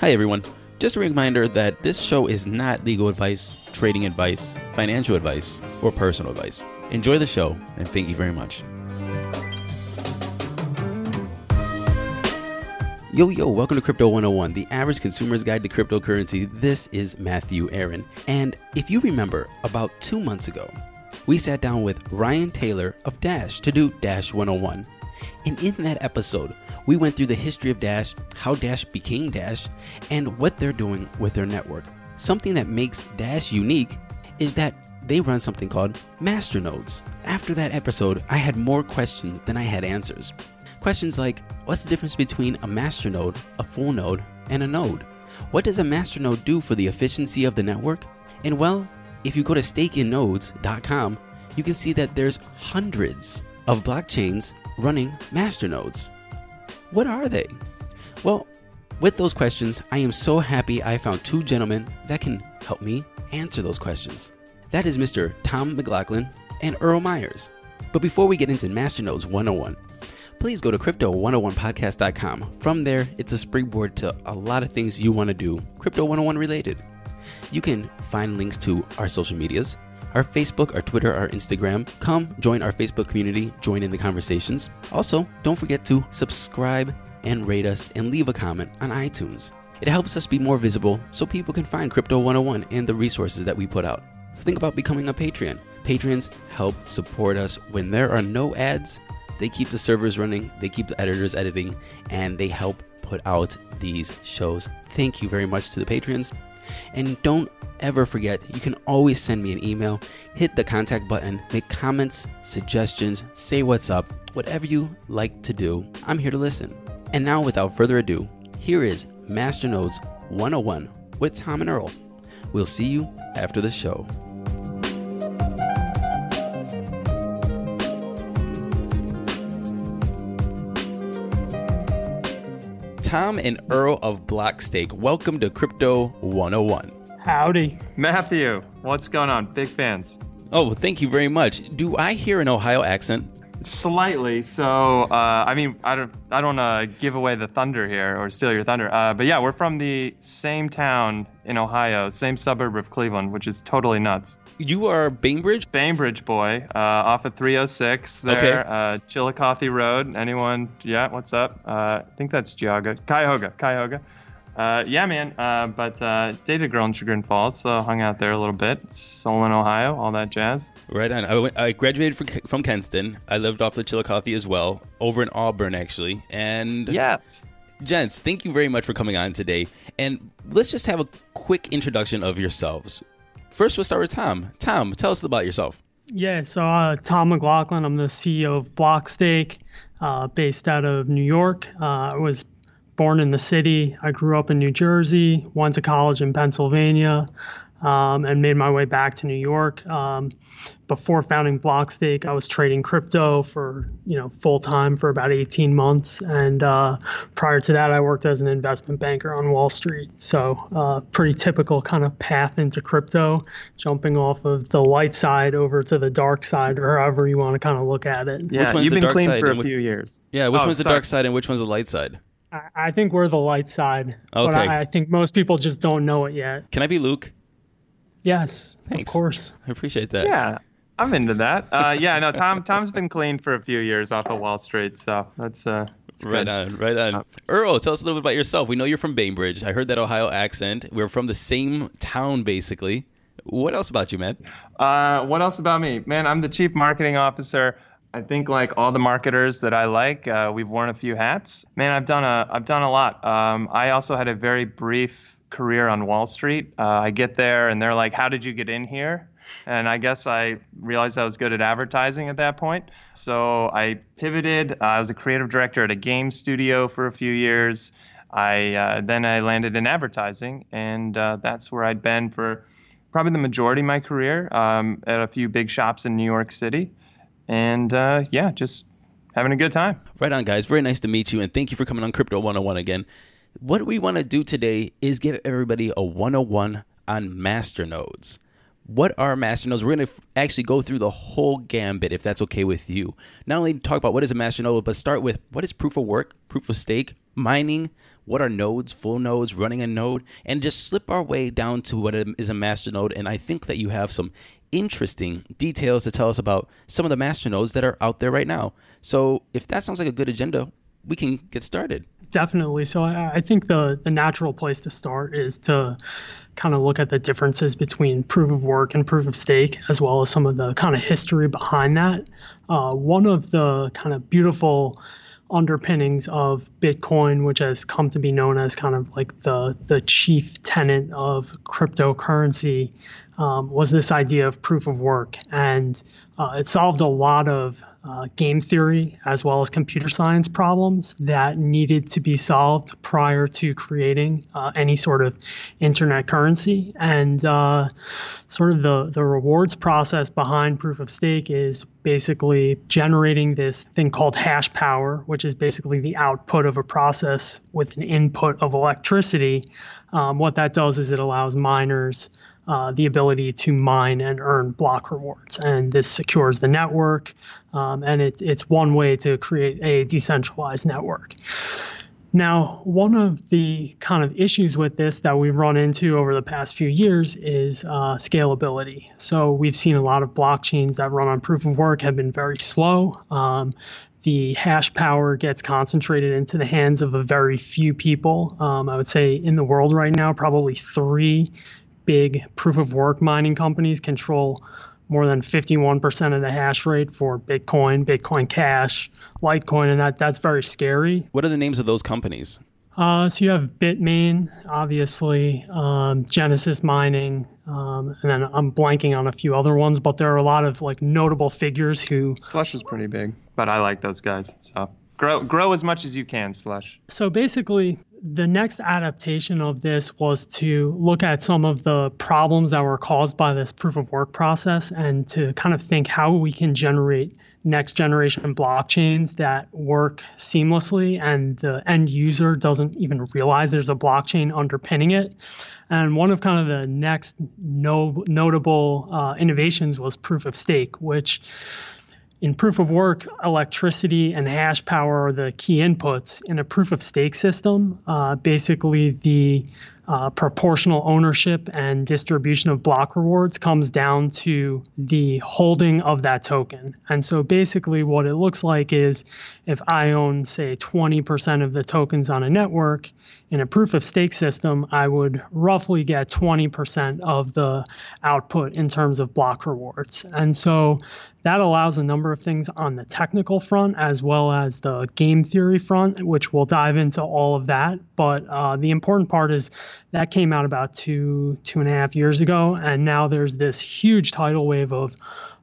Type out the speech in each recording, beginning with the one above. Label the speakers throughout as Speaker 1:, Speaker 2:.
Speaker 1: Hi, everyone. Just a reminder that this show is not legal advice, trading advice, financial advice, or personal advice. Enjoy the show, and thank you very much. Yo, yo, welcome to Crypto 101, the average consumer's guide to cryptocurrency. This is Matthew Aaron. And if you remember, about two months ago, we sat down with Ryan Taylor of Dash to do Dash 101. And in that episode, we went through the history of Dash, how Dash became Dash, and what they're doing with their network. Something that makes Dash unique is that they run something called masternodes. After that episode, I had more questions than I had answers. Questions like what's the difference between a masternode, a full node, and a node? What does a masternode do for the efficiency of the network? And well, if you go to stakeandnodes.com, you can see that there's hundreds of blockchains running masternodes. What are they? Well, with those questions, I am so happy I found two gentlemen that can help me answer those questions. That is Mr. Tom McLaughlin and Earl Myers. But before we get into Masternodes 101, please go to crypto101podcast.com. From there, it's a springboard to a lot of things you want to do, Crypto 101 related. You can find links to our social medias, our Facebook, our Twitter, our Instagram. Come join our Facebook community, join in the conversations. Also, don't forget to subscribe and rate us and leave a comment on iTunes. It helps us be more visible so people can find Crypto 101 and the resources that we put out. So Think about becoming a Patreon. Patrons help support us when there are no ads. They keep the servers running, they keep the editors editing, and they help put out these shows. Thank you very much to the patrons. And don't ever forget, you can always send me an email, hit the contact button, make comments, suggestions, say what's up, whatever you like to do. I'm here to listen. And now, without further ado, here is Masternodes 101 with Tom and Earl. We'll see you after the show. Tom and Earl of Blockstake, welcome to Crypto 101.
Speaker 2: Howdy.
Speaker 3: Matthew, what's going on? Big fans.
Speaker 1: Oh, thank you very much. Do I hear an Ohio accent?
Speaker 3: Slightly. So, uh, I mean, I don't, I don't uh, give away the thunder here or steal your thunder. Uh, but yeah, we're from the same town in Ohio, same suburb of Cleveland, which is totally nuts.
Speaker 1: You are Bainbridge?
Speaker 3: Bainbridge boy, uh, off of 306 there,
Speaker 1: Okay.
Speaker 3: uh, Chillicothe Road. Anyone? Yeah, what's up? Uh, I think that's Geauga. Cuyahoga, Cuyahoga. Uh, yeah, man. Uh, but uh, dated a girl in Chagrin Falls, so hung out there a little bit. Solon, Ohio, all that jazz.
Speaker 1: Right on. I, went, I graduated from, from Kenston. I lived off the Chillicothe as well, over in Auburn, actually. And
Speaker 3: Yes.
Speaker 1: gents, thank you very much for coming on today. And let's just have a quick introduction of yourselves. First, we'll start with Tom. Tom, tell us about yourself.
Speaker 2: Yeah, so uh, Tom McLaughlin, I'm the CEO of Blockstake, uh, based out of New York. Uh, I was born in the city. I grew up in New Jersey, went to college in Pennsylvania, um, and made my way back to New York. Um, before founding Blockstake, I was trading crypto for you know full time for about 18 months, and uh, prior to that, I worked as an investment banker on Wall Street. So uh, pretty typical kind of path into crypto, jumping off of the light side over to the dark side, or however you want to kind of look at it.
Speaker 3: Yeah,
Speaker 1: one's
Speaker 3: you've
Speaker 1: the
Speaker 3: been
Speaker 1: dark
Speaker 3: clean
Speaker 1: side
Speaker 3: for a
Speaker 1: which-
Speaker 3: few years.
Speaker 1: Yeah, which
Speaker 3: Oh,
Speaker 1: one's the dark side and which one's the light side?
Speaker 2: I, I think we're the light side, but I, I think most people just don't know it yet.
Speaker 1: Can I be Luke?
Speaker 2: Yes,
Speaker 1: Thanks.
Speaker 2: of course.
Speaker 1: I appreciate that.
Speaker 3: Yeah, I'm into that. Uh, yeah, no, Tom. Tom's been clean for a few years off of Wall Street, so that's uh, that's
Speaker 1: Right
Speaker 3: good.
Speaker 1: on, right on. Earl, tell us a little bit about yourself. We know you're from Bainbridge. I heard that Ohio accent. We're from the same town, basically. What else about you, man?
Speaker 3: Uh, what else about me, man? I'm the chief marketing officer. I think like all the marketers that I like, uh, we've worn a few hats. Man, I've done a I've done a lot. Um, I also had a very brief career on Wall Street. Uh, I get there and they're like, "How did you get in here?" And I guess I realized I was good at advertising at that point. So I pivoted. Uh, I was a creative director at a game studio for a few years. I uh, then I landed in advertising, and uh, that's where I'd been for probably the majority of my career um, at a few big shops in New York City. And uh, yeah, just having a good time.
Speaker 1: Right on, guys. Very nice to meet you, and thank you for coming on Crypto 101 again. What we want to do today is give everybody a 101 on masternodes.
Speaker 4: what are masternodes? We're going to actually go through the whole gambit if that's okay with you. Not only talk about what is a masternode, but start with what is proof of work, proof of stake, mining, what are nodes, full nodes, running a node, and just slip our way down to what is a masternode. And I think that you have some interesting details to tell us about some of the masternodes that are out there right now. So if that sounds like a good agenda, we can get started.
Speaker 2: Definitely. So I, I think the the natural place to start is to kind of look at the differences between proof of work and proof of stake, as well as some of the kind of history behind that. Uh, one of the kind of beautiful underpinnings of Bitcoin, which has come to be known as kind of like the the chief tenet of cryptocurrency, um, was this idea of proof of work, and uh, it solved a lot of uh, game theory as well as computer science problems that needed to be solved prior to creating uh, any sort of internet currency. And uh, sort of the, the rewards process behind proof of stake is basically generating this thing called hash power, which is basically the output of a process with an input of electricity. Um, what that does is it allows miners uh, the ability to mine and earn block rewards. And this secures the network, um, and it, it's one way to create a decentralized network. Now, one of the kind of issues with this that we've run into over the past few years is uh, scalability. So, we've seen a lot of blockchains that run on proof of work have been very slow. Um, the hash power gets concentrated into the hands of a very few people. Um, I would say in the world right now, probably three big proof of work mining companies control more than 51% of the hash rate for Bitcoin, Bitcoin Cash, Litecoin, and that that's very scary.
Speaker 4: What are the names of those companies?
Speaker 2: Uh, so you have Bitmain, obviously, um, Genesis Mining, um, and then I'm blanking on a few other ones, but there are a lot of like notable figures who.
Speaker 3: Slush is pretty big, but I like those guys. So grow grow as much as you can, Slush.
Speaker 2: So basically, the next adaptation of this was to look at some of the problems that were caused by this proof of work process and to kind of think how we can generate next generation blockchains that work seamlessly and the end user doesn't even realize there's a blockchain underpinning it. And one of kind of the next no, notable uh, innovations was proof of stake, which in proof of work, electricity and hash power are the key inputs. In a proof of stake system, uh, basically the uh, proportional ownership and distribution of block rewards comes down to the holding of that token. And so basically, what it looks like is if I own, say, 20% of the tokens on a network in a proof of stake system, I would roughly get 20% of the output in terms of block rewards. And so that allows a number of things on the technical front as well as the game theory front, which we'll dive into all of that. But uh, the important part is that came out about two, two and a half years ago. And now there's this huge tidal wave of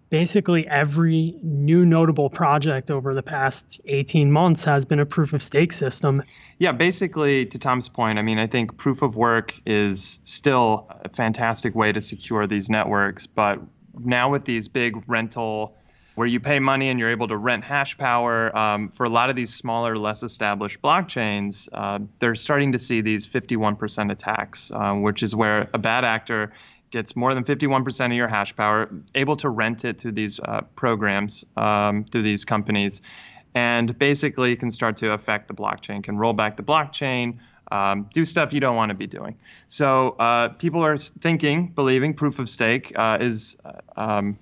Speaker 2: basically every new notable project over the past 18 months has been a proof of stake system.
Speaker 3: Yeah, basically, to Tom's point, I mean, I think proof of work is still a fantastic way to secure these networks, but now with these big rental where you pay money and you're able to rent hash power um, for a lot of these smaller less established blockchains uh, they're starting to see these 51% attacks uh, which is where a bad actor gets more than 51% of your hash power able to rent it through these uh, programs um, through these companies and basically can start to affect the blockchain can roll back the blockchain um, do stuff you don't want to be doing. So uh, people are thinking, believing proof of stake uh, is uh, um,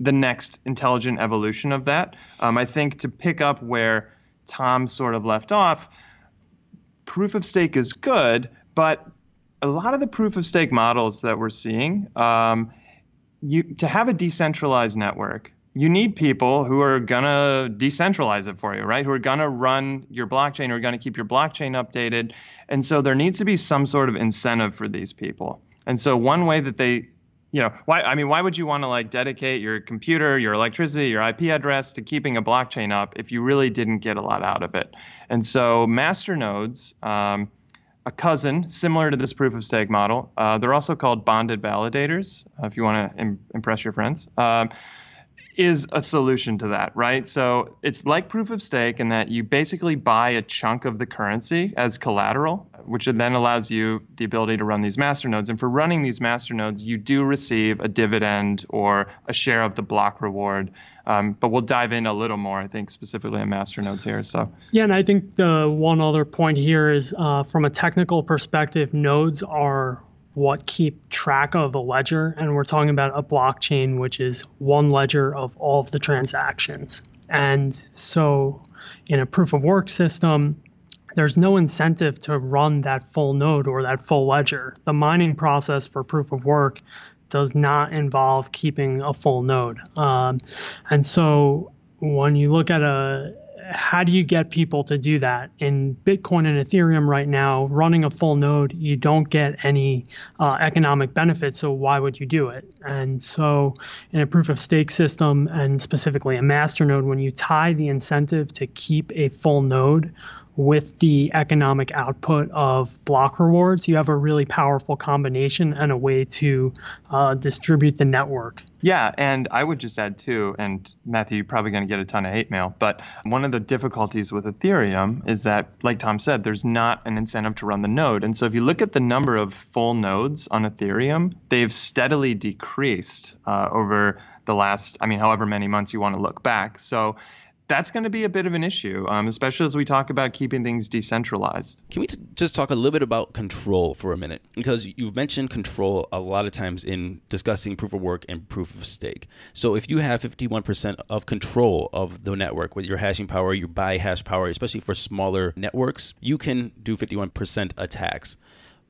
Speaker 3: the next intelligent evolution of that. Um, I think to pick up where Tom sort of left off, proof of stake is good, but a lot of the proof of stake models that we're seeing, um, you to have a decentralized network, you need people who are to decentralize it for you, right? Who are to run your blockchain, who are to keep your blockchain updated. And so there needs to be some sort of incentive for these people. And so one way that they, you know, why I mean, why would you want to like dedicate your computer, your electricity, your IP address to keeping a blockchain up if you really didn't get a lot out of it? And so master nodes, um, a cousin similar to this proof of stake model, uh, they're also called bonded validators, uh, if you want to Im- impress your friends. Um, is a solution to that, right? So it's like proof of stake in that you basically buy a chunk of the currency as collateral, which then allows you the ability to run these master nodes. And for running these master nodes, you do receive a dividend or a share of the block reward. Um, but we'll dive in a little more, I think, specifically on master nodes here. So
Speaker 2: yeah, and I think the one other point here is uh, from a technical perspective, nodes are what keep track of a ledger. And we're talking about a blockchain, which is one ledger of all of the transactions. And so in a proof of work system, there's no incentive to run that full node or that full ledger. The mining process for proof of work does not involve keeping a full node. Um, and so when you look at a how do you get people to do that? In Bitcoin and Ethereum right now, running a full node, you don't get any uh, economic benefit. So why would you do it? And so in a proof of stake system, and specifically a master node, when you tie the incentive to keep a full node with the economic output of block rewards, you have a really powerful combination and a way to uh, distribute the network.
Speaker 3: Yeah, and I would just add too, and Matthew, you're probably going to get a ton of hate mail, but one of the difficulties with Ethereum is that, like Tom said, there's not an incentive to run the node. And so if you look at the number of full nodes on Ethereum, they've steadily decreased uh, over the last, I mean, however many months you want to look back. So that's going to be a bit of an issue, um, especially as we talk about keeping things decentralized.
Speaker 4: Can we t- just talk a little bit about control for a minute? Because you've mentioned control a lot of times in discussing proof of work and proof of stake. So if you have 51% of control of the network with your hashing power, your buy hash power, especially for smaller networks, you can do 51% attacks.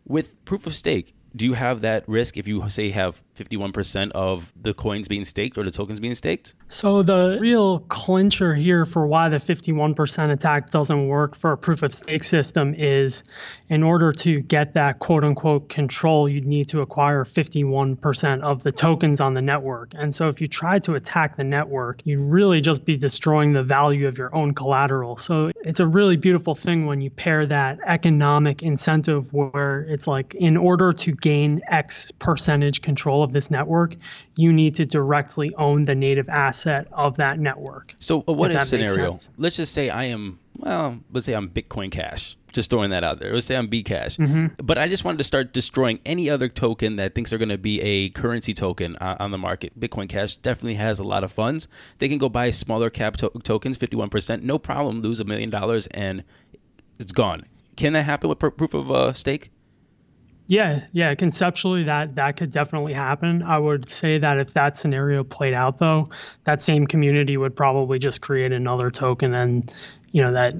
Speaker 4: With proof of stake, do you have that risk if you say have 51% of the coins being staked or the tokens being staked?
Speaker 2: So the real clincher here for why the 51% attack doesn't work for a proof of stake system is in order to get that quote unquote control, you'd need to acquire 51% of the tokens on the network. And so if you try to attack the network, you'd really just be destroying the value of your own collateral. So it's a really beautiful thing when you pair that economic incentive where it's like in order to gain X percentage control of this network, you need to directly own the native asset of that network.
Speaker 4: So, a what if, if scenario? Let's just say I am, well, let's say I'm Bitcoin Cash. Just throwing that out there. Let's say I'm Bcash. Mm-hmm. But I just wanted to start destroying any other token that thinks they're going to be a currency token uh, on the market. Bitcoin Cash definitely has a lot of funds. They can go buy smaller cap to- tokens, 51%, no problem, lose a million dollars, and it's gone. Can that happen with pr- proof of uh, stake?
Speaker 2: Yeah, yeah, conceptually that that could definitely happen. I would say that if that scenario played out though, that same community would probably just create another token and you know that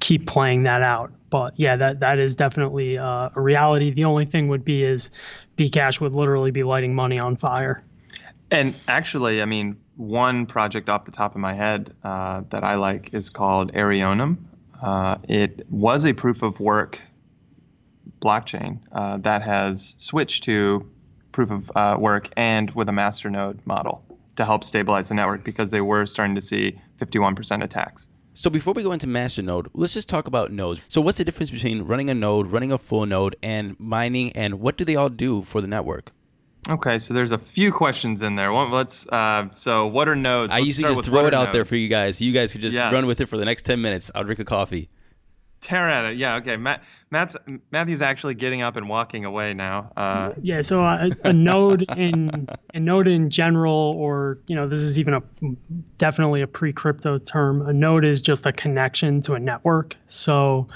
Speaker 2: keep playing that out. But yeah, that that is definitely uh, a reality. The only thing would be is Bcash would literally be lighting money on fire.
Speaker 3: And actually, I mean, one project off the top of my head uh, that I like is called Arionum. Uh, it was a proof of work blockchain uh, that has switched to proof of uh, work and with a masternode model to help stabilize the network because they were starting to see 51% attacks.
Speaker 4: So before we go into masternode, let's just talk about nodes. So what's the difference between running a node, running a full node, and mining, and what do they all do for the network?
Speaker 3: Okay, so there's a few questions in there. One, let's. Uh, so, what are nodes?
Speaker 4: I let's usually just throw it out nodes. there for you guys. You guys could just yes. run with it for the next ten minutes. I'll drink a coffee
Speaker 3: tear at it. Yeah. Okay. Matt. Matt's Matthew's actually getting up and walking away now. Uh,
Speaker 2: yeah. So a, a node in a node in general, or you know, this is even a definitely a pre-crypto term. A node is just a connection to a network. So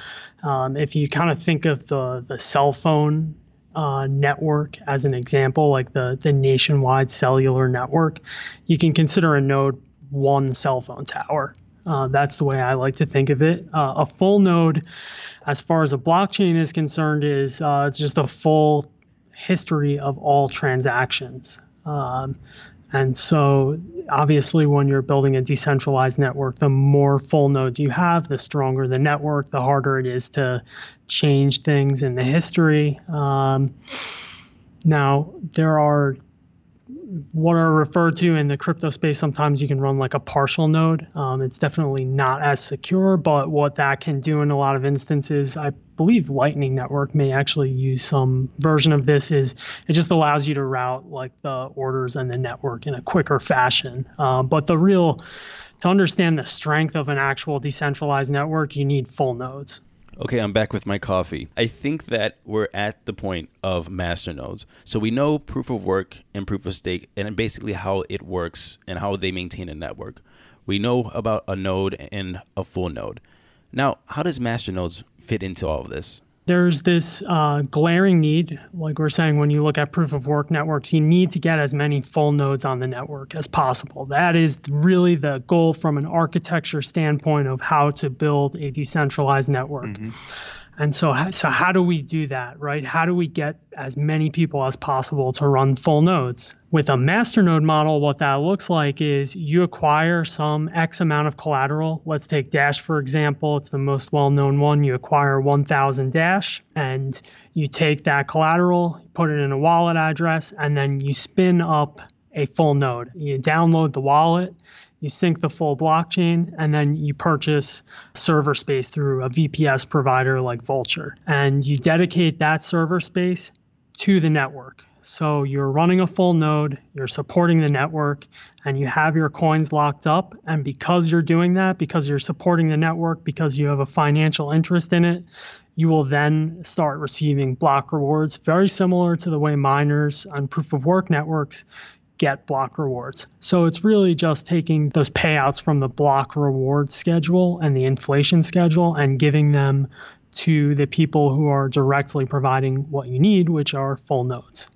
Speaker 2: um, if you kind of think of the the cell phone uh, network as an example, like the the nationwide cellular network, you can consider a node one cell phone tower. Uh, that's the way I like to think of it. Uh, a full node, as far as a blockchain is concerned, is uh, it's just a full history of all transactions. Um, and so, obviously, when you're building a decentralized network, the more full nodes you have, the stronger the network, the harder it is to change things in the history. Um, now, there are what are referred to in the crypto space, sometimes you can run like a partial node. Um, it's definitely not as secure, but what that can do in a lot of instances, I believe Lightning Network may actually use some version of this. Is it just allows you to route like the orders and the network in a quicker fashion. Uh, but the real to understand the strength of an actual decentralized network, you need full nodes.
Speaker 4: Okay, I'm back with my coffee. I think that we're at the point of master nodes. So we know proof of work and proof of stake and basically how it works and how they maintain a network. We know about a node and a full node. Now, how does master nodes fit into all of this?
Speaker 2: There's this uh, glaring need, like we're saying, when you look at proof of work networks, you need to get as many full nodes on the network as possible. That is really the goal from an architecture standpoint of how to build a decentralized network. Mm-hmm. And so, so how do we do that, right? How do we get as many people as possible to run full nodes? With a master node model, what that looks like is you acquire some X amount of collateral. Let's take Dash, for example. It's the most well known one. You acquire 1,000 Dash and you take that collateral, put it in a wallet address, and then you spin up a full node. You download the wallet, you sync the full blockchain, and then you purchase server space through a VPS provider like Vultr. And you dedicate that server space to the network. So you're running a full node, you're supporting the network, and you have your coins locked up. And because you're doing that, because you're supporting the network, because you have a financial interest in it, you will then start receiving block rewards, very similar to the way miners on proof of work networks get block rewards. So it's really just taking those payouts from the block reward schedule and the inflation schedule and giving them to the people who are directly providing what you need, which are full nodes.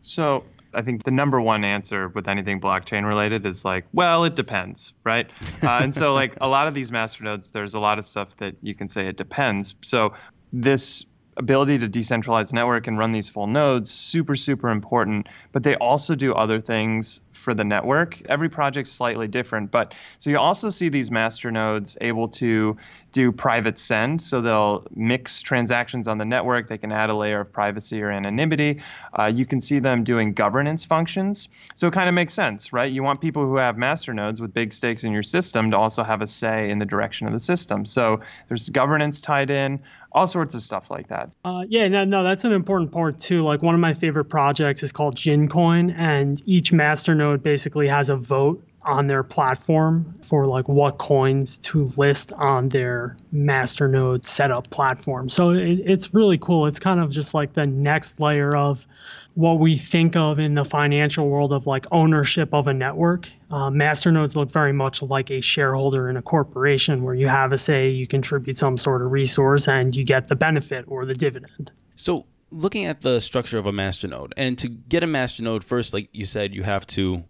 Speaker 3: So I think the number one answer with anything blockchain related is like, well, it depends, right? Uh, and so, like a lot of these masternodes, there's a lot of stuff that you can say it depends. So this ability to decentralize network and run these full nodes super super important. But they also do other things for the network. Every project's slightly different but so you also see these master nodes able to do private send. So they'll mix transactions on the network. They can add a layer of privacy or anonymity. Uh, you can see them doing governance functions. So it kind of makes sense right? You want people who have master nodes with big stakes in your system to also have a say in the direction of the system. So there's governance tied in all sorts of stuff like that.
Speaker 2: Uh, yeah, no, no, that's an important part too. Like one of my favorite projects is called Gincoin, and each masternode basically has a vote on their platform for like what coins to list on their masternode setup platform. So it, it's really cool. It's kind of just like the next layer of what we think of in the financial world of like ownership of a network. Uh, masternodes look very much like a shareholder in a corporation where you have a say, you contribute some sort of resource, and you get the benefit or the dividend.
Speaker 4: So, looking at the structure of a masternode, and to get a masternode, first, like you said, you have to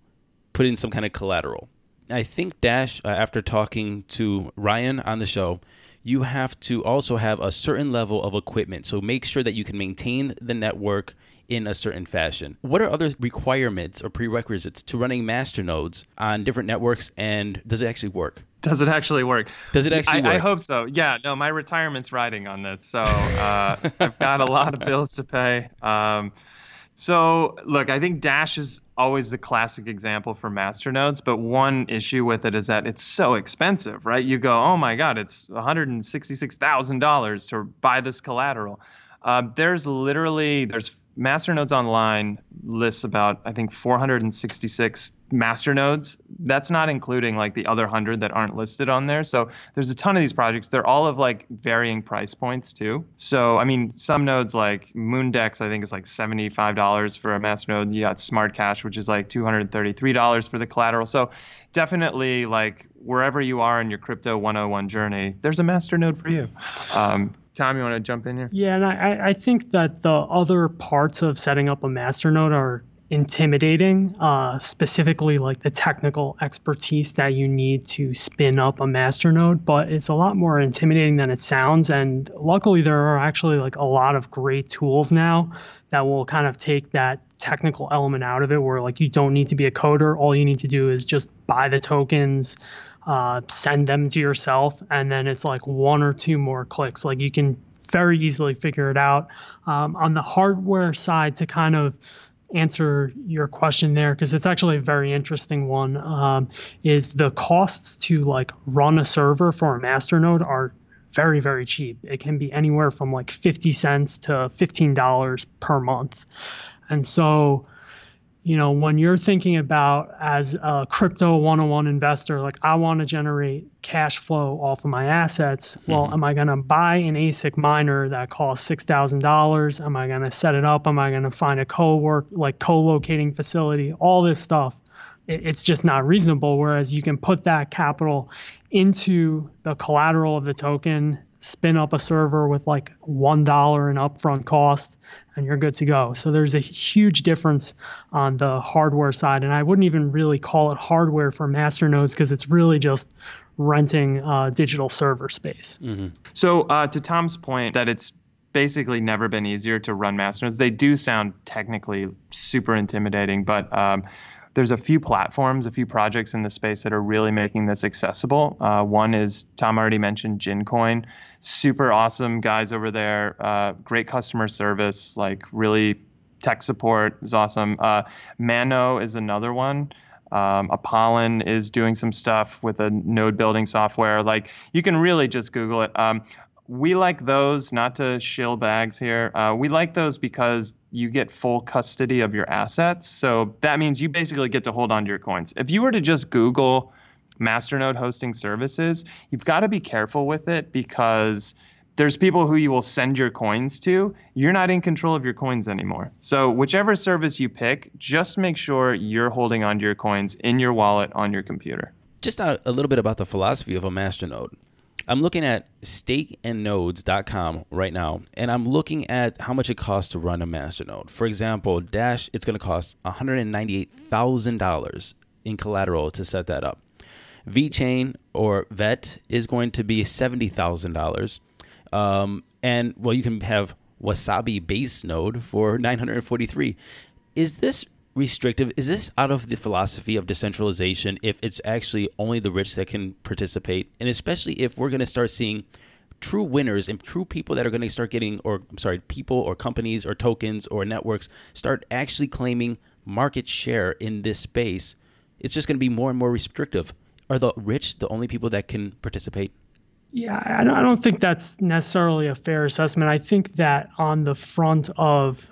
Speaker 4: put in some kind of collateral. I think Dash, uh, after talking to Ryan on the show, you have to also have a certain level of equipment. So make sure that you can maintain the network in a certain fashion. What are other requirements or prerequisites to running master nodes on different networks and does it actually work?
Speaker 3: Does it actually work?
Speaker 4: Does it actually
Speaker 3: I,
Speaker 4: work?
Speaker 3: I hope so. Yeah, no, my retirement's riding on this. So uh, I've got a lot of bills to pay. Um, so look, I think Dash is always the classic example for masternodes, but one issue with it is that it's so expensive, right? You go, oh my God, it's $166,000 to buy this collateral. Uh, there's literally there's Masternodes Online lists about I think 466 masternodes. That's not including like the other hundred that aren't listed on there. So there's a ton of these projects. They're all of like varying price points too. So I mean, some nodes like Moondex I think is like $75 for a masternode. You got Smart Cash, which is like $233 for the collateral. So definitely like wherever you are in your crypto 101 journey, there's a masternode for you. Um, Tom, you want to jump in here?
Speaker 2: Yeah, and I, I think that the other parts of setting up a masternode are intimidating, uh, specifically like the technical expertise that you need to spin up a masternode, but it's a lot more intimidating than it sounds. And luckily, there are actually like a lot of great tools now that will kind of take that technical element out of it where like you don't need to be a coder. All you need to do is just buy the tokens uh, send them to yourself, and then it's like one or two more clicks. Like you can very easily figure it out. Um, on the hardware side, to kind of answer your question there, because it's actually a very interesting one, um, is the costs to like run a server for a masternode are very, very cheap. It can be anywhere from like 50 cents to $15 per month. And so, you know, when you're thinking about as a crypto 101 investor, like I want to generate cash flow off of my assets. Well, mm-hmm. am I going to buy an ASIC miner that costs $6,000? Am I going to set it up? Am I going to find a co-work, like co-locating facility? All this stuff it's just not reasonable. Whereas you can put that capital into the collateral of the token, spin up a server with like one dollar in upfront cost, and you're good to go. So there's a huge difference on the hardware side, and I wouldn't even really call it hardware for masternodes because it's really just renting uh, digital server space.
Speaker 3: Mm-hmm. So uh, to Tom's point, that it's basically never been easier to run masternodes. They do sound technically super intimidating, but um, there's a few platforms, a few projects in the space that are really making this accessible. Uh, one is Tom already mentioned Gincoin, super awesome guys over there, uh, great customer service, like really tech support is awesome. Uh, Mano is another one. Um, Apollon is doing some stuff with a node building software. Like you can really just Google it. Um, we like those, not to shill bags here. Uh, we like those because you get full custody of your assets. So that means you basically get to hold on to your coins. If you were to just Google Masternode hosting services, you've got to be careful with it because there's people who you will send your coins to. You're not in control of your coins anymore. So, whichever service you pick, just make sure you're holding onto your coins in your wallet on your computer.
Speaker 4: Just a, a little bit about the philosophy of a masternode. I'm looking at stakeandnodes.com right now, and I'm looking at how much it costs to run a masternode. For example, Dash, it's going to cost $198,000 in collateral to set that up. VeChain or VET is going to be $70,000. Um, and well, you can have Wasabi base node for 943. Is this restrictive? Is this out of the philosophy of decentralization if it's actually only the rich that can participate? And especially if we're going to start seeing true winners and true people that are going to start getting, or I'm sorry, people or companies or tokens or networks start actually claiming market share in this space, it's just going to be more and more restrictive. Are the rich the only people that can participate?
Speaker 2: Yeah, I don't, I don't think that's necessarily a fair assessment. I think that on the front of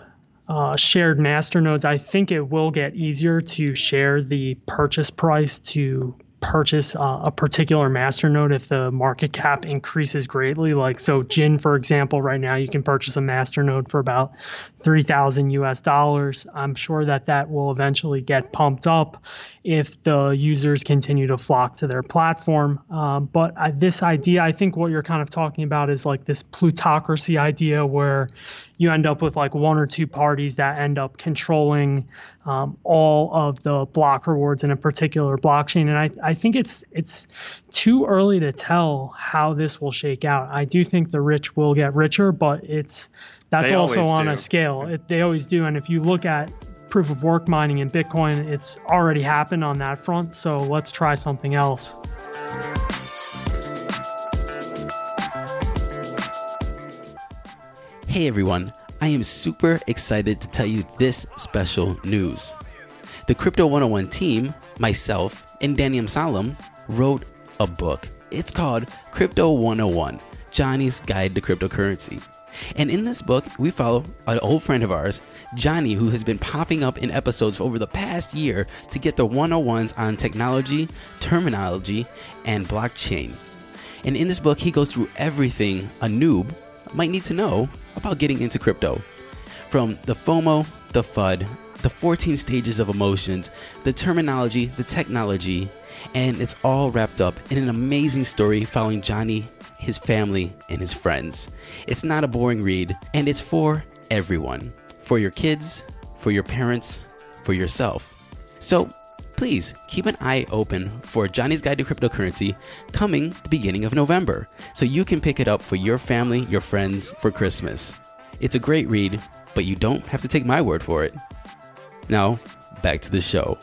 Speaker 2: uh, shared master nodes, I think it will get easier to share the purchase price to purchase uh, a particular master node if the market cap increases greatly. Like so, Gin, for example, right now you can purchase a master node for about three thousand US dollars. I'm sure that that will eventually get pumped up if the users continue to flock to their platform. Uh, but I, this idea, I think, what you're kind of talking about is like this plutocracy idea where you end up with like one or two parties that end up controlling um, all of the block rewards in a particular blockchain. And I, I think it's it's too early to tell how this will shake out. I do think the rich will get richer, but it's that's they also on do. a scale. It, they always do. And if you look at proof of work mining in Bitcoin, it's already happened on that front. So let's try something else.
Speaker 4: Hey everyone, I am super excited to tell you this special news. The Crypto 101 team, myself, and Danny Amsalem wrote a book. It's called Crypto 101 Johnny's Guide to Cryptocurrency. And in this book, we follow an old friend of ours, Johnny, who has been popping up in episodes over the past year to get the 101s on technology, terminology, and blockchain. And in this book, he goes through everything a noob might need to know about getting into crypto. From the FOMO, the FUD, the 14 stages of emotions, the terminology, the technology, and it's all wrapped up in an amazing story following Johnny, his family, and his friends. It's not a boring read, and it's for everyone for your kids, for your parents, for yourself. So please keep an eye open for Johnny's Guide to Cryptocurrency coming the beginning of November so you can pick it up for your family, your friends for Christmas. It's a great read, but you don't have to take my word for it. Now, back to the show.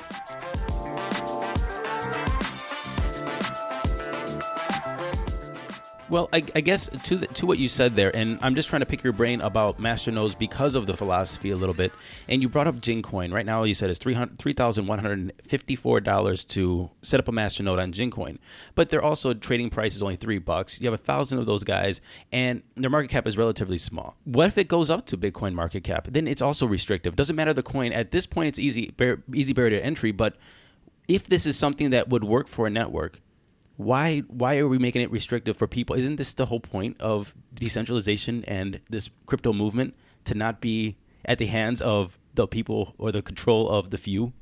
Speaker 4: Well, I, I guess to the, to what you said there, and I'm just trying to pick your brain about masternodes because of the philosophy a little bit. And you brought up Gincoin. Right now, you said it's three thousand one hundred fifty-four dollars to set up a masternode on Gincoin, but they're also trading price is only three bucks. You have a thousand of those guys, and their market cap is relatively small. What if it goes up to Bitcoin market cap? Then it's also restrictive. Doesn't matter the coin. At this point, it's easy bar- easy barrier to entry. But if this is something that would work for a network why why are we making it restrictive for people? Isn't this the whole point of decentralization and this crypto movement to not be at the hands of the people or the control of the few?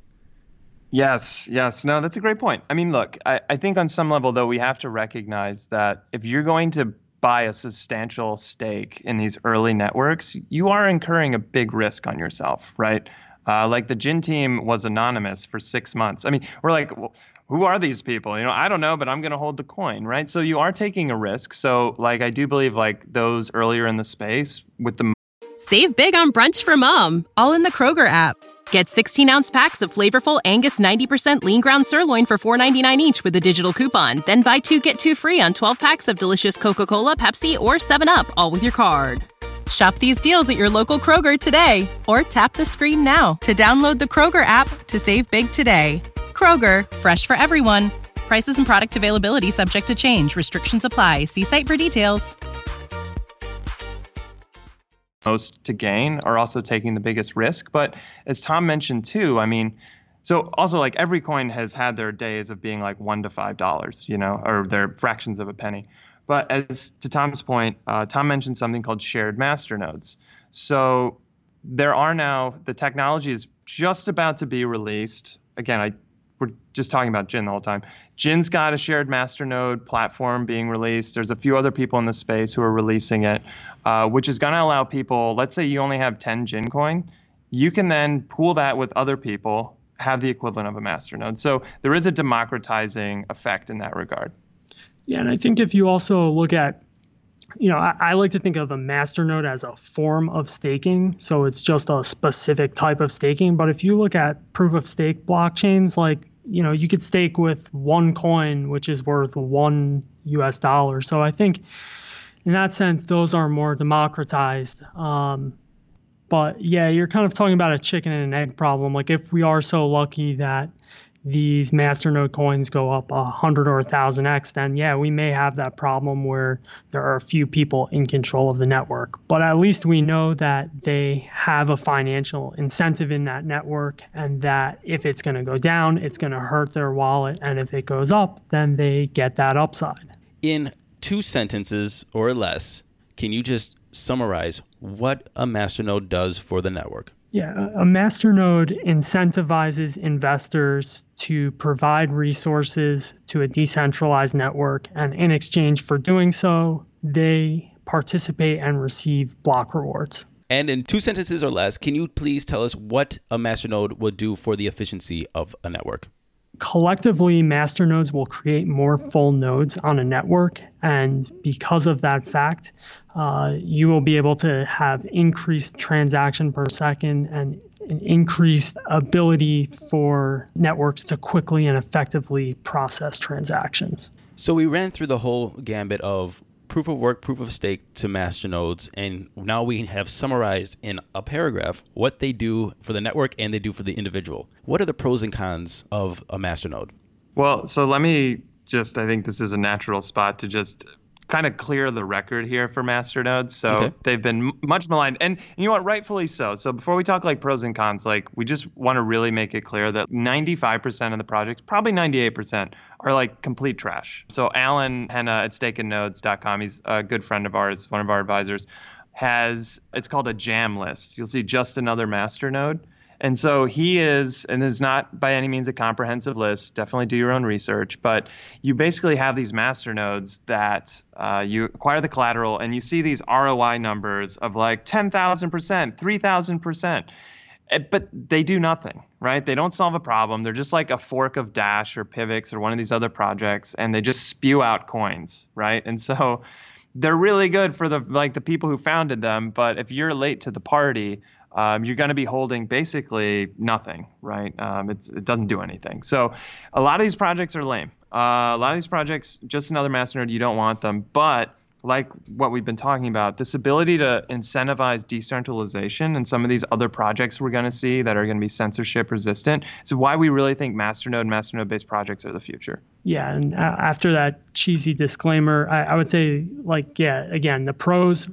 Speaker 3: Yes, yes. No, that's a great point. I mean, look, I, I think on some level, though, we have to recognize that if you're going to buy a substantial stake in these early networks, you are incurring a big risk on yourself, right? Uh, like the Gin team was anonymous for six months. I mean, we're like, well, who are these people? You know, I don't know, but I'm going to hold the coin, right? So you are taking a risk. So, like, I do believe like those earlier in the space with the
Speaker 5: Save big on brunch for mom, all in the Kroger app. Get 16 ounce packs of flavorful Angus 90% lean ground sirloin for $4.99 each with a digital coupon. Then buy two get two free on 12 packs of delicious Coca Cola, Pepsi, or 7UP, all with your card. Shop these deals at your local Kroger today or tap the screen now to download the Kroger app to save big today. Kroger, fresh for everyone. Prices and product availability subject to change. Restrictions apply. See site for details.
Speaker 3: Most to gain are also taking the biggest risk. But as Tom mentioned too, I mean, so also like every coin has had their days of being like one to five dollars, you know, or their fractions of a penny. But as to Tom's point, uh, Tom mentioned something called shared masternodes. So there are now the technology is just about to be released. Again, I we're just talking about Gin the whole time. Gin's got a shared masternode platform being released. There's a few other people in the space who are releasing it, uh, which is going to allow people. Let's say you only have 10 Gin coin, you can then pool that with other people, have the equivalent of a masternode. So there is a democratizing effect in that regard.
Speaker 2: Yeah, and I think if you also look at you know, I, I, like to think of a masternode as a form of staking. So it's just a specific type of staking. But if you look at proof of stake blockchains, like, you know, you could stake with one coin, which is worth one US dollar. So I think in that sense, those are more democratized. Um, but yeah, you're kind of talking about a chicken and an egg problem. Like if we are so lucky that these masternode coins go up a hundred or a thousand x, then yeah, we may have that problem where there are a few people in control of the network. But at least we know that they have a financial incentive in that network, and that if it's going to go down, it's going to hurt their wallet, and if it goes up, then they get that upside.
Speaker 4: In two sentences or less, can you just summarize what a masternode does for the network?
Speaker 2: Yeah, a masternode incentivizes investors to provide resources to a decentralized network, and in exchange for doing so, they participate and receive block rewards.
Speaker 4: And in two sentences or less, can you please tell us what a masternode would do for the efficiency of a network?
Speaker 2: collectively, masternodes will create more full nodes on a network. And because of that fact, uh, you will be able to have increased transaction per second and an increased ability for networks to quickly and effectively process transactions.
Speaker 4: So we ran through the whole gambit of proof of work, proof of stake to masternodes, and now we have summarized in a paragraph what they do for the network and they do for the individual. What are the pros and cons of a masternode?
Speaker 3: Well, so let me just, I think this is a natural spot to just kind of clear the record here for masternodes. So okay. they've been much maligned, and you know what, rightfully so. So before we talk like pros and cons, like we just want to really make it clear that 95% of the projects, probably 98%, are like complete trash. So Alan Henna at StakeandNodes.com, he's a good friend of ours, one of our advisors, has it's called a jam list. You'll see just another masternode. And so he is, and is not by any means a comprehensive list. Definitely do your own research. But you basically have these master nodes that uh, you acquire the collateral, and you see these ROI numbers of like 10,000%, 3,000%. Eh, but they do nothing, right? They don't solve a problem. They're just like a fork of Dash or Pivx or one of these other projects, and they just spew out coins, right? And so they're really good for the like the people who founded them. But if you're late to the party, um, you're going to be holding basically nothing, right? Um, it doesn't do anything. So a lot of these projects are lame. Uh, a lot of these projects, just another masternode, you don't want them. But like what we've been talking about, this ability to incentivize decentralization and some of these other projects we're going to see that are going to be censorship resistant is why we really think masternode masternode based projects are the future.
Speaker 2: Yeah, and after that cheesy disclaimer, I, I would say, like, yeah, again, the pros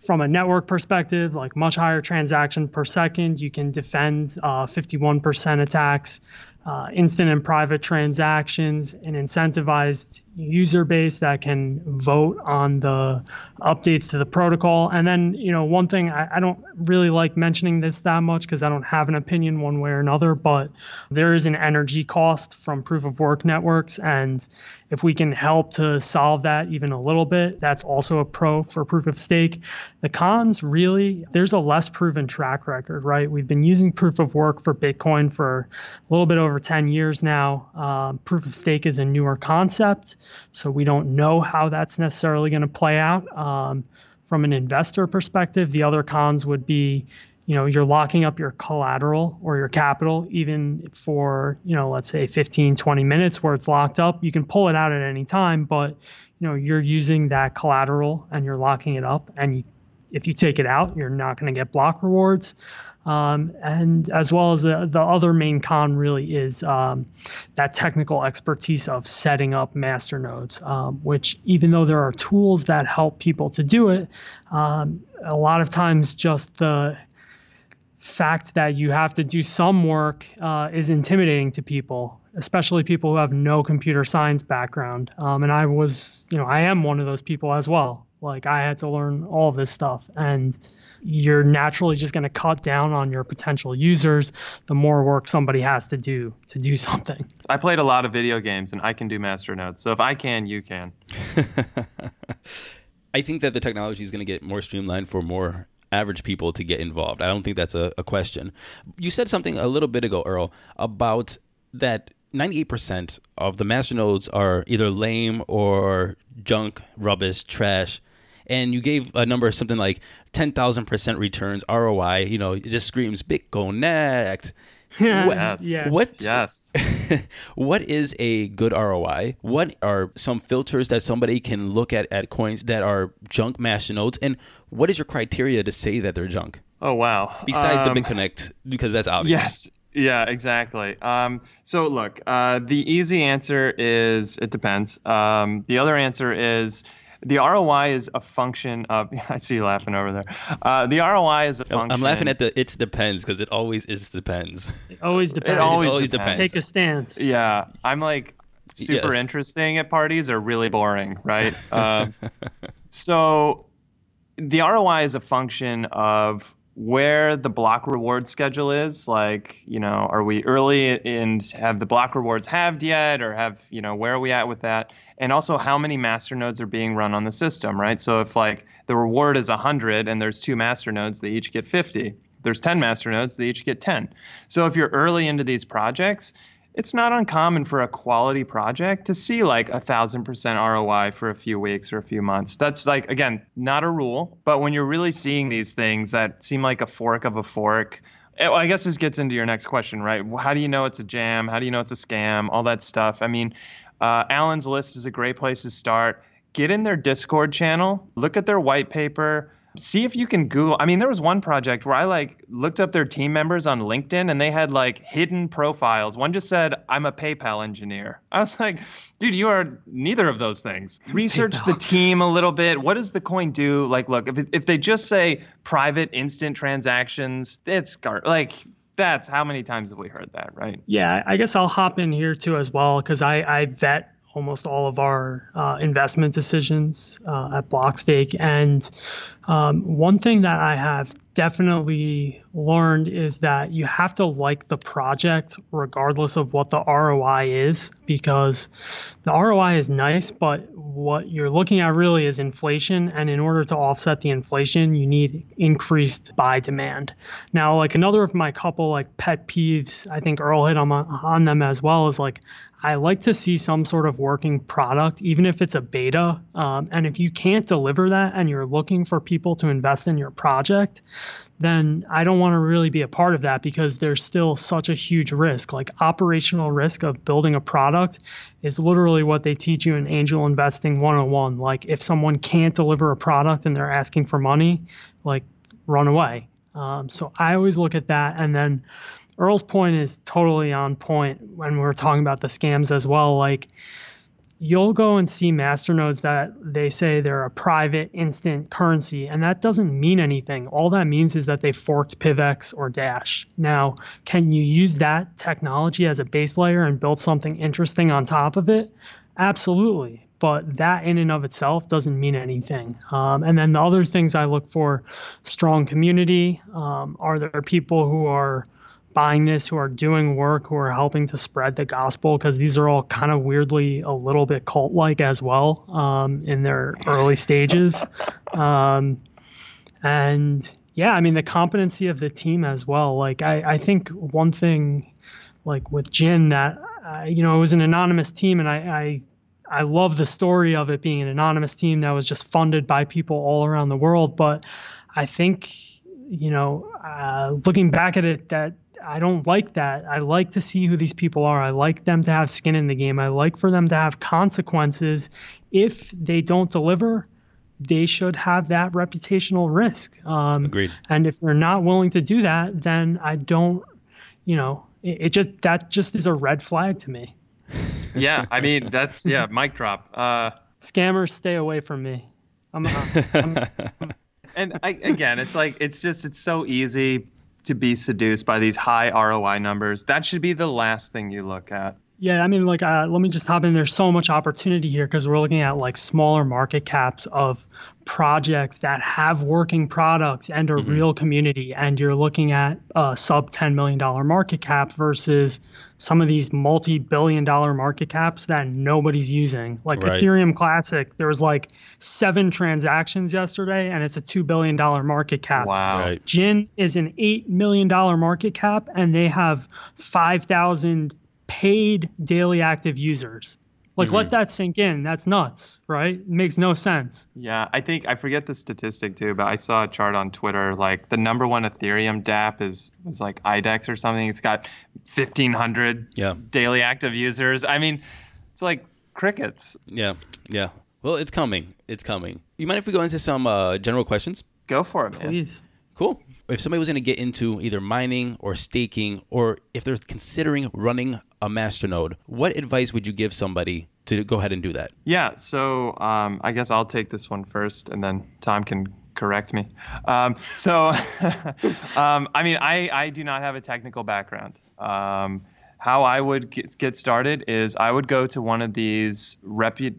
Speaker 2: from a network perspective, like much higher transaction per second, you can defend uh, 51% attacks uh, instant and private transactions, an incentivized user base that can vote on the updates to the protocol. And then, you know, one thing I, I don't really like mentioning this that much because I don't have an opinion one way or another, but there is an energy cost from proof of work networks. And if we can help to solve that even a little bit, that's also a pro for proof of stake. The cons really, there's a less proven track record, right? We've been using proof of work for Bitcoin for a little bit over 10 years now. Um, proof of stake is a newer concept. So we don't know how that's necessarily going to play out. Um, from an investor perspective, the other cons would be, you know, you're locking up your collateral or your capital even for, you know, let's say 15, 20 minutes where it's locked up. You can pull it out at any time, but, you know, you're using that collateral and you're locking it up. And you, if you take it out, you're not going to get block rewards. Um, and as well as the, the other main con really is um, that technical expertise of setting up master nodes, um, which even though there are tools that help people to do it, um, a lot of times just the fact that you have to do some work uh, is intimidating to people especially people who have no computer science background um, and i was you know i am one of those people as well like I had to learn all this stuff. And you're naturally just going to cut down on your potential users the more work somebody has to do to do something.
Speaker 3: I played a lot of video games and I can do master nodes. So if I can, you can.
Speaker 4: I think that the technology is going to get more streamlined for more average people to get involved. I don't think that's a, a question. You said something a little bit ago, Earl, about that 98% of the master nodes are either lame or junk, rubbish, trash and you gave a number of something like 10,000% returns ROI, you know, it just screams BitConnect.
Speaker 3: what, yes.
Speaker 4: What,
Speaker 3: yes.
Speaker 4: what is a good ROI? What are some filters that somebody can look at at coins that are junk nodes? And what is your criteria to say that they're junk?
Speaker 3: Oh, wow.
Speaker 4: Besides um, the BitConnect, because that's obvious.
Speaker 3: Yes. Yeah, exactly. Um, so look, uh, the easy answer is it depends. Um, the other answer is the ROI is a function of. I see you laughing over there. Uh, the ROI is a function.
Speaker 4: I'm laughing at the it depends because it always is depends.
Speaker 2: It always depends.
Speaker 3: It always, it always depends.
Speaker 2: Take a stance.
Speaker 3: Yeah, I'm like super yes. interesting at parties or really boring, right? uh, so the ROI is a function of where the block reward schedule is like you know are we early and have the block rewards halved yet or have you know where are we at with that? And also how many master nodes are being run on the system right? So if like the reward is 100 and there's two master nodes they each get 50 there's 10 master nodes they each get 10 so if you're early into these projects it's not uncommon for a quality project to see like a thousand percent ROI for a few weeks or a few months. That's like again not a rule, but when you're really seeing these things that seem like a fork of a fork, eh, I guess this gets into your next question, right? How do you know it's a jam? How do you know it's a scam? All that stuff. I mean, uh, Allen's list is a great place to start. Get in their Discord channel, look at their white paper see if you can google i mean there was one project where i like looked up their team members on linkedin and they had like hidden profiles. One just said i'm a paypal engineer. I was like dude you are neither of those things. Research PayPal. the team a little bit. What does the coin do? Like look if, if they just say private instant transactions it's gar- like that's how many times have we heard that right?
Speaker 2: Yeah i guess i'll hop in here too as well because i i vet almost all of our uh, investment decisions uh, at Blockstake. And Um, one thing that I have definitely learned is that you have to like the project regardless of what the ROI is because the ROI is nice, but what you're looking at really is inflation. And in order to offset the inflation, you need increased buy demand. Now, like another of my couple like pet peeves, I think Earl hit on, on them as well, is like I like to see some sort of working product, even if it's a beta. Um, and if you can't deliver that and you're looking for people to invest in your project, then I don't want to really be a part of that because there's still such a huge risk. Like operational risk of building a product is literally what they teach you in angel investing 101. Like if someone can't deliver a product and they're asking for money, like run away. Um, so I always look at that and then Earl's point is totally on point when we're talking about the scams as well. Like, you'll go and see masternodes that they say they're a private instant currency, and that doesn't mean anything. All that means is that they forked PivX or Dash. Now, can you use that technology as a base layer and build something interesting on top of it? Absolutely. But that in and of itself doesn't mean anything. Um, and then the other things I look for strong community. Um, are there people who are buying this, who are doing work, who are helping to spread the gospel, because these are all kind of weirdly a little bit cult like as well um, in their early stages. Um, and yeah, I mean, the competency of the team as well. Like, I, I think one thing, like with Gin, that, uh, you know, it was an anonymous team, and I, I I love the story of it being an anonymous team that was just funded by people all around the world. But I think, you know, uh, looking back at it, that I don't like that. I like to see who these people are. I like them to have skin in the game. I like for them to have consequences. If they don't deliver, they should have that reputational risk.
Speaker 4: Um, Agreed.
Speaker 2: And if they're not willing to do that, then I don't, you know, it, it just that just is a red flag to me.
Speaker 3: yeah, I mean that's yeah, mic drop. Uh,
Speaker 2: Scammers, stay away from me. I'm,
Speaker 3: I'm, I'm and I, again, it's like it's just it's so easy to be seduced by these high ROI numbers. That should be the last thing you look at.
Speaker 2: Yeah, I mean, like, uh, let me just hop in. There's so much opportunity here because we're looking at like smaller market caps of projects that have working products and a mm-hmm. real community. And you're looking at a sub $10 million market cap versus some of these multi billion dollar market caps that nobody's using. Like right. Ethereum Classic, there was like seven transactions yesterday and it's a $2 billion market cap.
Speaker 3: Wow. Right.
Speaker 2: Gin is an $8 million market cap and they have 5,000 paid daily active users. Like, mm-hmm. let that sink in. That's nuts, right? It makes no sense.
Speaker 3: Yeah, I think I forget the statistic too, but I saw a chart on Twitter. Like, the number one Ethereum DApp is is like IDEX or something. It's got fifteen hundred
Speaker 4: yeah.
Speaker 3: daily active users. I mean, it's like crickets.
Speaker 4: Yeah, yeah. Well, it's coming. It's coming. You mind if we go into some uh, general questions?
Speaker 3: Go for it,
Speaker 2: man. Please.
Speaker 4: Cool. If somebody was going to get into either mining or staking, or if they're considering running a masternode, what advice would you give somebody to go ahead and do that?
Speaker 3: Yeah, so um, I guess I'll take this one first, and then Tom can correct me. Um, so, um, I mean, I, I do not have a technical background. Um, how I would get, get started is I would go to one of these reput.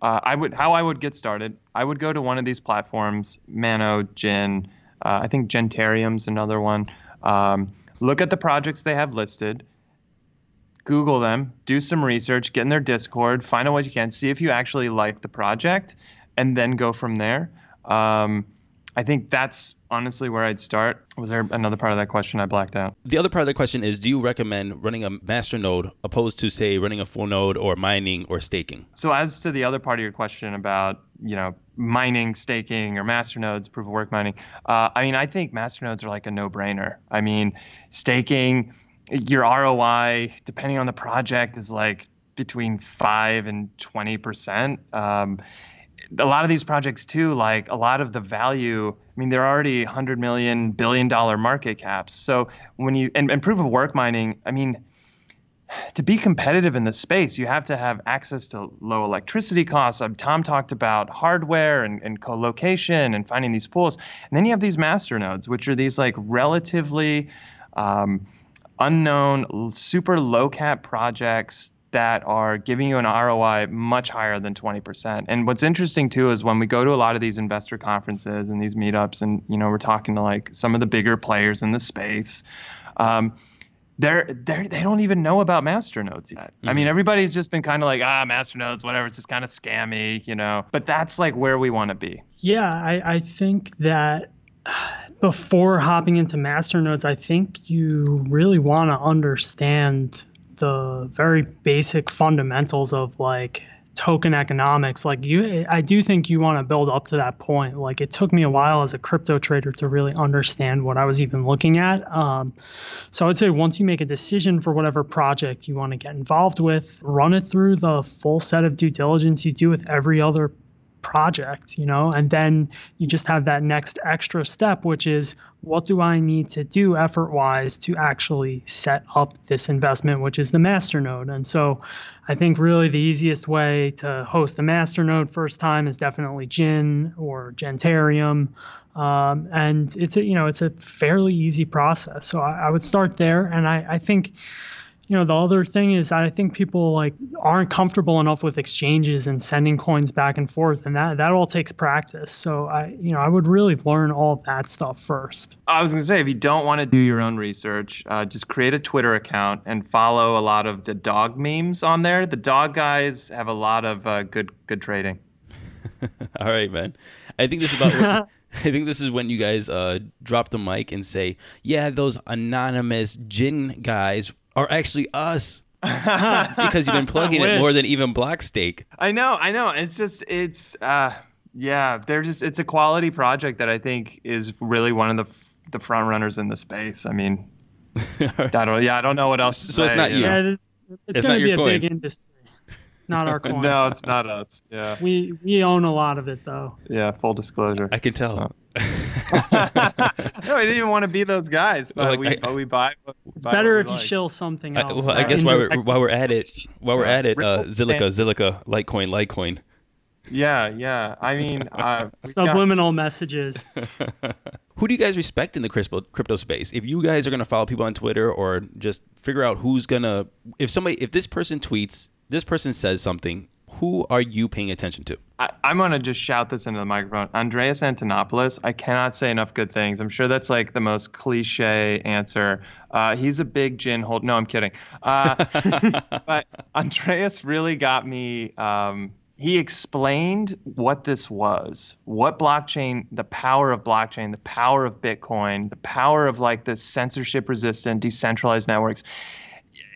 Speaker 3: Uh, I would how I would get started. I would go to one of these platforms, Mano, Gin. Uh, I think Gentarium's another one. Um, look at the projects they have listed Google them, do some research, get in their Discord, find out what you can, see if you actually like the project, and then go from there. Um, I think that's honestly where I'd start. Was there another part of that question I blacked out?
Speaker 4: The other part of the question is do you recommend running a master node opposed to say running a full node or mining or staking?
Speaker 3: So as to the other part of your question about, you know, mining, staking or master nodes, proof of work mining, uh, I mean, I think master nodes are like a no-brainer. I mean, staking your ROI, depending on the project, is like between five and twenty percent. Um, a lot of these projects too, like a lot of the value. I mean, they're already hundred million, billion dollar market caps. So when you and, and proof of work mining, I mean, to be competitive in the space, you have to have access to low electricity costs. Um, Tom talked about hardware and, and co-location and finding these pools, and then you have these master nodes, which are these like relatively um, unknown, super low cap projects that are giving you an ROI much higher than 20%. And what's interesting too is when we go to a lot of these investor conferences and these meetups, and you know we're talking to like some of the bigger players in the space. Um, they're, they're they don't even know about masternodes yet. Mm-hmm. I mean, mm-hmm. everybody's just been kind of like, ah, masternodes, whatever. It's just kind of scammy, you know. But that's like where we want to be.
Speaker 2: Yeah, I, I think that before hopping into master masternodes, I think you really want to understand the very basic fundamentals of like token economics. Like you i do think you want to build up to that point. Like it took me a while as a crypto trader to really understand what i was even looking at. Um, so i would say once you make a decision for whatever project you want to get involved with run it through the full set of due diligence you do with every other project, you know, and then you just have that next extra step, which is what do I need to do effort wise to actually set up this investment, which is the masternode. And so I think really the easiest way to host a masternode first time is definitely Gin or Gentarium. Um, and it's a, you know, it's a fairly easy process. So I, I would start there. And I, I think, you know the other thing is i think people like aren't comfortable enough with exchanges and sending coins back and forth and that that all takes practice. So i you know i would really learn all that stuff first.
Speaker 3: I was going to say if you don't want to do your own research uh, just create a twitter account and follow a lot of the dog memes on there. The dog guys have a lot of uh, good good trading.
Speaker 4: All right man. I think this is about I think this is when you guys uh, drop the mic and say, "Yeah, those anonymous gin guys are actually us. because you've been plugging it more than even Blockstake.
Speaker 3: I know, I know. It's just it's uh yeah, they're just it's a quality project that I think is really one of the the front runners in the space. I mean, I don't yeah, I don't know what else.
Speaker 4: So
Speaker 3: say,
Speaker 4: it's not you.
Speaker 2: Yeah, it's, it's, it's going to be a coin. big industry not our coin.
Speaker 3: no, it's not us. Yeah.
Speaker 2: We we own a lot of it though.
Speaker 3: Yeah, full disclosure.
Speaker 4: I can tell. So.
Speaker 3: no, I didn't even want to be those guys, but, well, like, we, I, but we buy.
Speaker 2: it's buy better if like. you shill something else.
Speaker 4: I, well, I guess while we're, while we're at it, while we're at it, uh, Zilliqa, Zilliqa, Litecoin, Litecoin.
Speaker 3: Yeah, yeah. I mean, uh,
Speaker 2: subliminal got... messages.
Speaker 4: Who do you guys respect in the crypto crypto space? If you guys are gonna follow people on Twitter or just figure out who's gonna, if somebody, if this person tweets this person says something. Who are you paying attention to?
Speaker 3: I, am going to just shout this into the microphone. Andreas Antonopoulos, I cannot say enough good things. I'm sure that's like the most cliche answer. Uh, he's a big gin hold. No, I'm kidding. Uh, but Andreas really got me. Um, he explained what this was, what blockchain, the power of blockchain, the power of Bitcoin, the power of like the censorship resistant, decentralized networks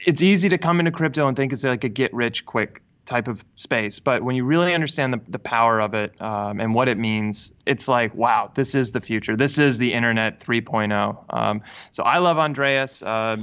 Speaker 3: it's easy to come into crypto and think it's like a get rich quick type of space. But when you really understand the, the power of it um, and what it means, it's like, wow, this is the future. This is the internet 3.0. Um, so I love Andreas. Uh,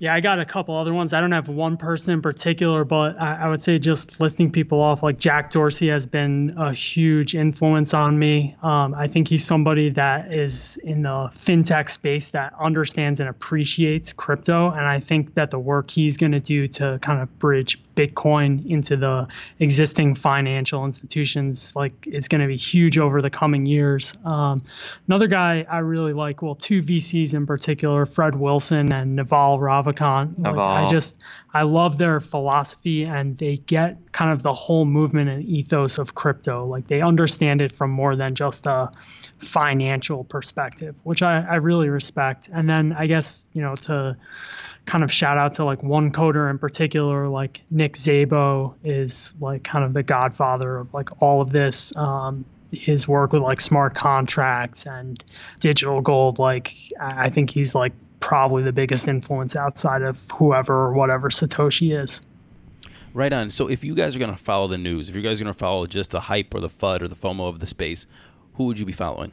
Speaker 2: yeah, I got a couple other ones. I don't have one person in particular, but I, I, would say just listing people off, like Jack Dorsey has been a huge influence on me. Um, I think he's somebody that is in the fintech space that understands and appreciates crypto. And I think that the work he's going to do to kind of bridge Bitcoin into the existing financial institutions like is going to be huge over the coming years. Um, another guy I really like, well, two VCs in particular, Fred Wilson and Naval Ravikant. Like, I just I love their philosophy and they get kind of the whole movement and ethos of crypto. Like they understand it from more than just a financial perspective, which I, I really respect. And then I guess, you know, to kind of shout out to like one coder in particular, like Nick Szabo is like kind of the godfather of like all of this. Um, his work with like smart contracts and digital gold, like I think he's like probably the biggest influence outside of whoever or whatever Satoshi is.
Speaker 4: Right on. So if you guys are going to follow the news, if you guys are going to follow just the hype or the FUD or the FOMO of the space, who would you be following?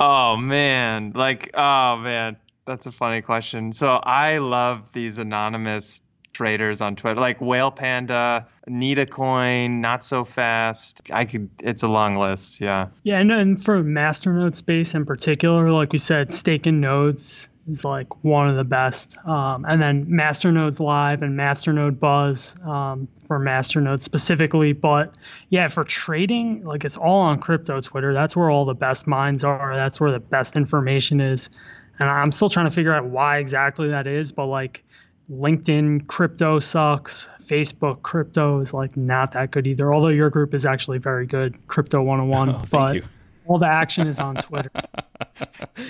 Speaker 3: Oh man, like oh man, that's a funny question. So I love these anonymous traders on Twitter, like Whale Panda, Nita Coin, Not So Fast. I could. It's a long list. Yeah.
Speaker 2: Yeah, and, and for Masternode space in particular, like we said, Stake and Nodes is like one of the best. Um, and then Masternodes Live and Masternode Buzz um, for Masternode specifically. But yeah, for trading, like it's all on crypto Twitter. That's where all the best minds are. That's where the best information is and I'm still trying to figure out why exactly that is, but like LinkedIn crypto sucks. Facebook crypto is like not that good either. Although your group is actually very good, Crypto 101.
Speaker 4: Oh, thank
Speaker 2: but
Speaker 4: you.
Speaker 2: All the action is on Twitter.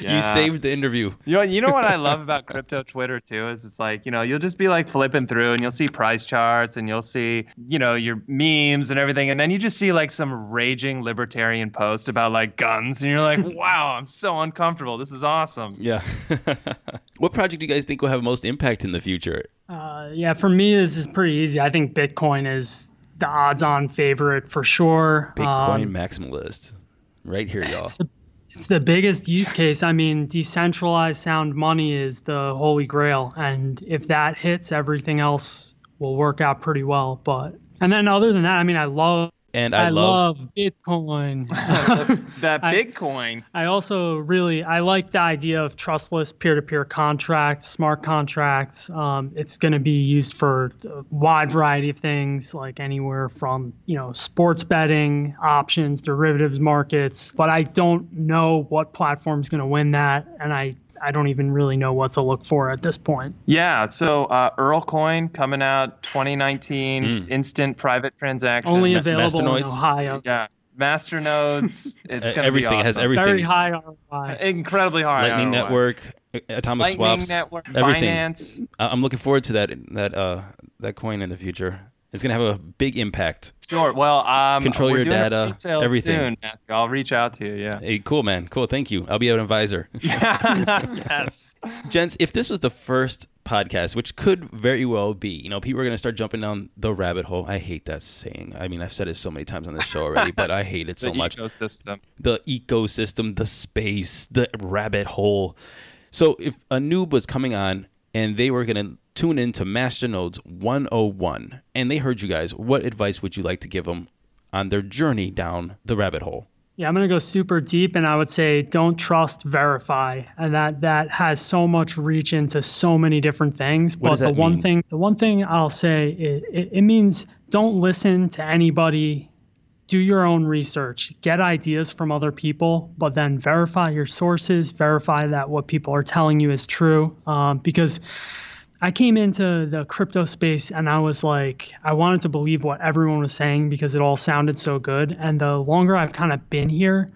Speaker 4: You saved the interview.
Speaker 3: You know, you know what I love about crypto Twitter too is it's like you know you'll just be like flipping through and you'll see price charts and you'll see you know your memes and everything and then you just see like some raging libertarian post about like guns and you're like wow I'm so uncomfortable this is awesome
Speaker 4: Yeah. what project do you guys think will have most impact in the future?
Speaker 2: Uh, yeah, for me, this is pretty easy. I think Bitcoin is the odds-on favorite for sure.
Speaker 4: Bitcoin
Speaker 2: Um,
Speaker 4: maximalist. Right here, y'all.
Speaker 2: It's the biggest use case. I mean, decentralized sound money is the holy grail, and if that hits, everything else will work out pretty well. But and then other than that, I mean, I love
Speaker 4: And I,
Speaker 2: I,
Speaker 4: love,
Speaker 2: love Bitcoin.
Speaker 3: that
Speaker 2: I-
Speaker 3: Bitcoin
Speaker 2: I also really I like the idea of trustless peer-to-peer contracts, smart contracts. Um, it's going to be used for a wide variety of things, like anywhere from you know sports betting, options, derivatives markets. But I don't know what platform's going to win that, and I I don't even really know what to look for at this point.
Speaker 3: yeah so uh, Earl Coin coming out 2019
Speaker 4: Mm.
Speaker 3: instant private transaction
Speaker 2: Only
Speaker 4: Ma-
Speaker 2: available in
Speaker 4: Masternodes?
Speaker 2: Ohio.
Speaker 3: yeah masternodes it's
Speaker 4: Uh,
Speaker 3: gonna
Speaker 4: everything
Speaker 3: be awesome.
Speaker 4: has everything.
Speaker 2: Very high ROI.
Speaker 3: incredibly hard
Speaker 4: Lightning
Speaker 3: ROI.
Speaker 4: Network, Atomic
Speaker 3: Lightning
Speaker 4: Swaps,
Speaker 3: Network
Speaker 4: everything.
Speaker 3: Binance
Speaker 4: I- I'm looking forward to that that uh that coin in the future. It's gonna have a big impact.
Speaker 3: Sure. Well, um,
Speaker 4: Control your data, everything.
Speaker 3: Soon, Matthew. I'll reach out to you. Yeah.
Speaker 4: Hey, cool man, cool. Thank you. I'll be an advisor.
Speaker 3: yes.
Speaker 4: Gents, if this was the first podcast, which could very well be, you know, people are going to start jumping down the rabbit hole. I hate that saying. I mean, I've said it so many times on this show already, but I hate it so
Speaker 3: the
Speaker 4: much.
Speaker 3: ecosystem.
Speaker 4: The ecosystem, the space, the rabbit hole. So if a noob was coming on and they were going to tune into Masternodes 101 and they heard you guys, what advice would you like to give them on their journey down the rabbit hole?
Speaker 2: Yeah, I'm gonna go super deep, and I would say don't trust, verify, and that that has so much reach into so many different things.
Speaker 4: What
Speaker 2: but
Speaker 4: does
Speaker 2: the
Speaker 4: that
Speaker 2: one
Speaker 4: mean?
Speaker 2: thing, the one thing I'll say, it, it, it means don't listen to anybody. Do your own research, get ideas from other people, but then verify your sources, verify that what people are telling you is true. Um, because I came into the crypto space and I was like, I wanted to believe what everyone was saying because it all sounded so good. And the longer I've kind of been here,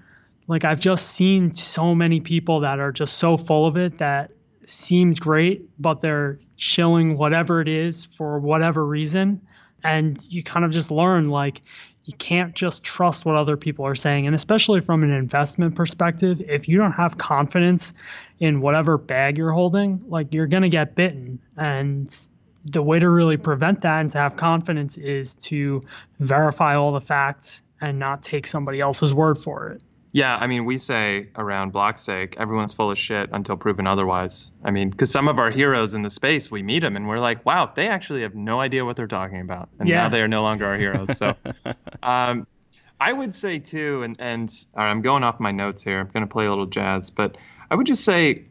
Speaker 2: like I've just seen so many people that are just so full of it that seems great, but they're shilling whatever it is for whatever reason. And you kind of just learn like, you can't just trust what other people are saying. And especially from an investment perspective, if you don't have confidence in whatever bag you're holding, like you're going to get bitten. And the way to really prevent that and to have confidence is to verify all the facts and not take somebody else's word for it.
Speaker 3: Yeah, I mean, we say around Blockstake, everyone's full of shit until proven otherwise. I mean, because some of our heroes in the space, we meet them and we're like, wow, they actually have no idea what they're talking about, and
Speaker 2: Yeah.
Speaker 3: now they are no longer our heroes. So, um, I would say too, and and all right, I'm going off my notes here. I'm going to play a little jazz, but I would just say,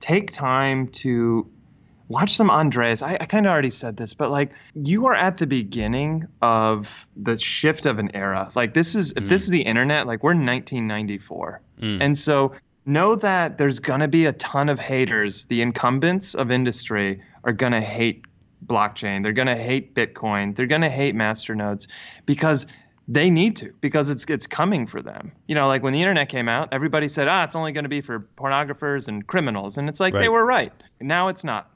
Speaker 3: take time to watch some Andreas. I, I kind of already said this, but like you are at the beginning of the shift of an era. Like this is if this is the internet, like we're 1994,
Speaker 4: Mm.
Speaker 3: and so know that there's gonna be a ton of haters. The incumbents of industry are gonna hate blockchain. They're gonna hate Bitcoin. They're gonna hate masternodes because they need to because it's it's coming for them. You know, like when the internet came out, everybody said, "Ah, it's only going to be for pornographers and criminals," and it's like they were right. Now it's not.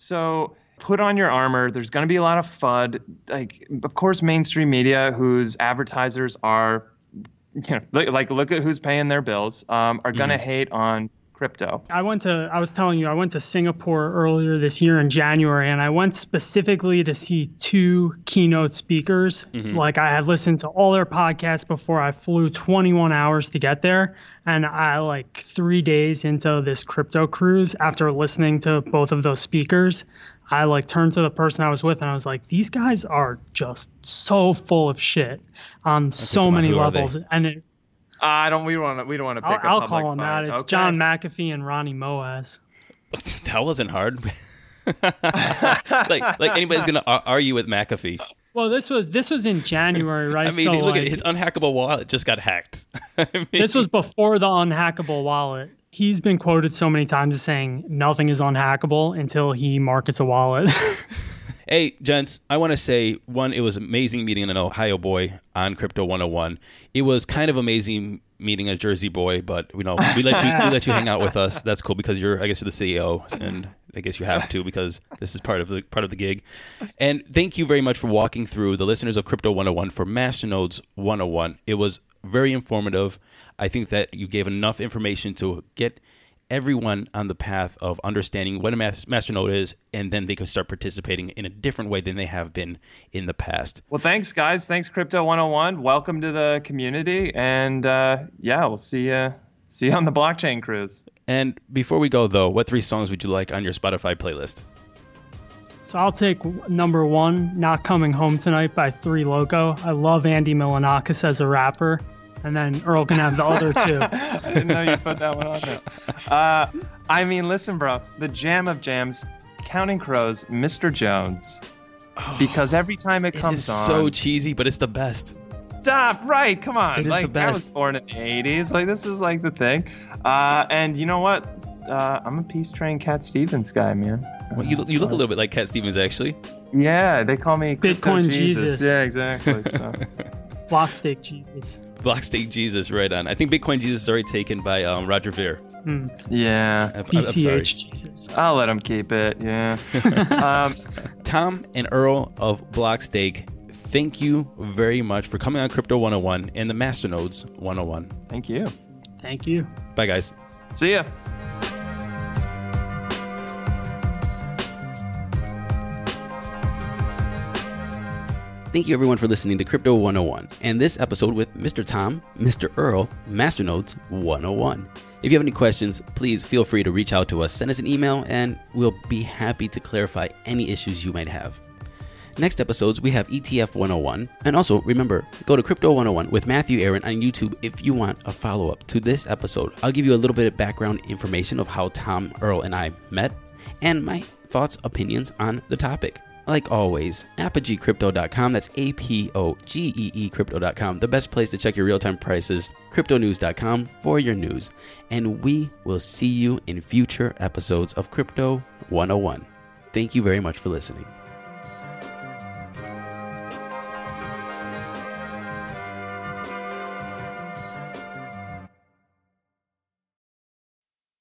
Speaker 3: So put on your armor. There's going to be a lot of FUD. Like, of course, mainstream media, whose advertisers are, you know, like look at who's paying their bills, um, are going to hate on crypto.
Speaker 2: I went to, I was telling you, I went to Singapore earlier this year in January, and I went specifically to see two keynote speakers. Mm-hmm. Like, I had listened to all their podcasts before I flew 21 hours to get there. And I, like, three days into this crypto cruise, after listening to both of those speakers, I like turned to the person I was with and I was like, these guys are just so full of shit on so
Speaker 4: on,
Speaker 2: many
Speaker 4: who are they?
Speaker 2: levels. And it,
Speaker 3: I don't. We want to. We don't want to
Speaker 2: I'll,
Speaker 3: pick. a
Speaker 2: I'll call them
Speaker 3: fight.
Speaker 2: out. It's
Speaker 3: Okay.
Speaker 2: John McAfee and Ronnie Moas.
Speaker 4: that wasn't hard. like, like anybody's gonna argue with McAfee.
Speaker 2: Well, this was this was in January, right?
Speaker 4: I mean,
Speaker 2: so
Speaker 4: look
Speaker 2: like,
Speaker 4: at his unhackable wallet just got hacked. I mean,
Speaker 2: this was before the unhackable wallet. He's been quoted so many times as saying nothing is unhackable until he markets a wallet.
Speaker 4: Hey, gents, I want to say one, it was amazing meeting an Ohio boy on Crypto 101. It was kind of amazing meeting a Jersey boy, but you know, we let you we let you hang out with us. That's cool because you're I guess you're the CEO and I guess you have to because this is part of the part of the gig. And thank you very much for walking through the listeners of Crypto 101 for Masternodes 101. It was very informative. I think that you gave enough information to get everyone on the path of understanding what a masternode is, and then they can start participating in a different way than they have been in the past.
Speaker 3: Well, thanks, guys. Thanks, Crypto 101. Welcome to the community, and uh, yeah, we'll see you see you on the blockchain cruise.
Speaker 4: And before we go, though, what three songs would you like on your Spotify playlist?
Speaker 2: So I'll take number one, "Not Coming Home Tonight" by Three Loco. I love Andy Milonakis as a rapper and then Earl can have the other two.
Speaker 3: I didn't know you put that one on there. Uh, I mean, listen, bro, the jam of jams, Counting Crows, Mr. Jones, because every time it comes
Speaker 4: it
Speaker 3: on,
Speaker 4: so cheesy, but it's the best.
Speaker 3: Stop! Right? Come on!
Speaker 4: It is
Speaker 3: like
Speaker 4: the best.
Speaker 3: I was born in the '80s. Like this is like the thing. Uh, and you know what? Uh, I'm a Peace Train Cat Stevens guy, man.
Speaker 4: Well, you, you look a little bit like Cat Stevens, actually.
Speaker 3: Yeah, they call me
Speaker 2: Bitcoin
Speaker 3: Jesus.
Speaker 2: Jesus.
Speaker 3: Yeah, exactly. So.
Speaker 2: Blockstake Jesus.
Speaker 4: Blockstake Jesus, right on. I think Bitcoin Jesus is already taken by um, Roger Ver.
Speaker 2: Hmm.
Speaker 3: Yeah.
Speaker 4: I- I'm- I'm sorry.
Speaker 2: BCH Jesus.
Speaker 3: I'll let him keep it. Yeah. um,
Speaker 4: Tom and Earl of Blockstake, thank you very much for coming on Crypto 101 and the Masternodes 101.
Speaker 3: thank you.
Speaker 2: Thank you.
Speaker 4: Bye, guys.
Speaker 3: See ya.
Speaker 4: Thank you everyone for listening to Crypto 101 and this episode with Mr. Tom, Mr. Earl, Masternodes 101. If you have any questions, please feel free to reach out to us. Send us an email and we'll be happy to clarify any issues you might have. Next episodes, we have ETF 101. And also, remember, go to Crypto 101 with Matthew Aaron on YouTube if you want a follow up to this episode. I'll give you a little bit of background information of how Tom, Earl, and I met and my thoughts, opinions on the topic. Like always, apogeecrypto.com, that's A P O G E E crypto.com, the best place to check your real time prices, cryptonews.com for your news. And we will see you in future episodes of Crypto 101. Thank you very much for listening.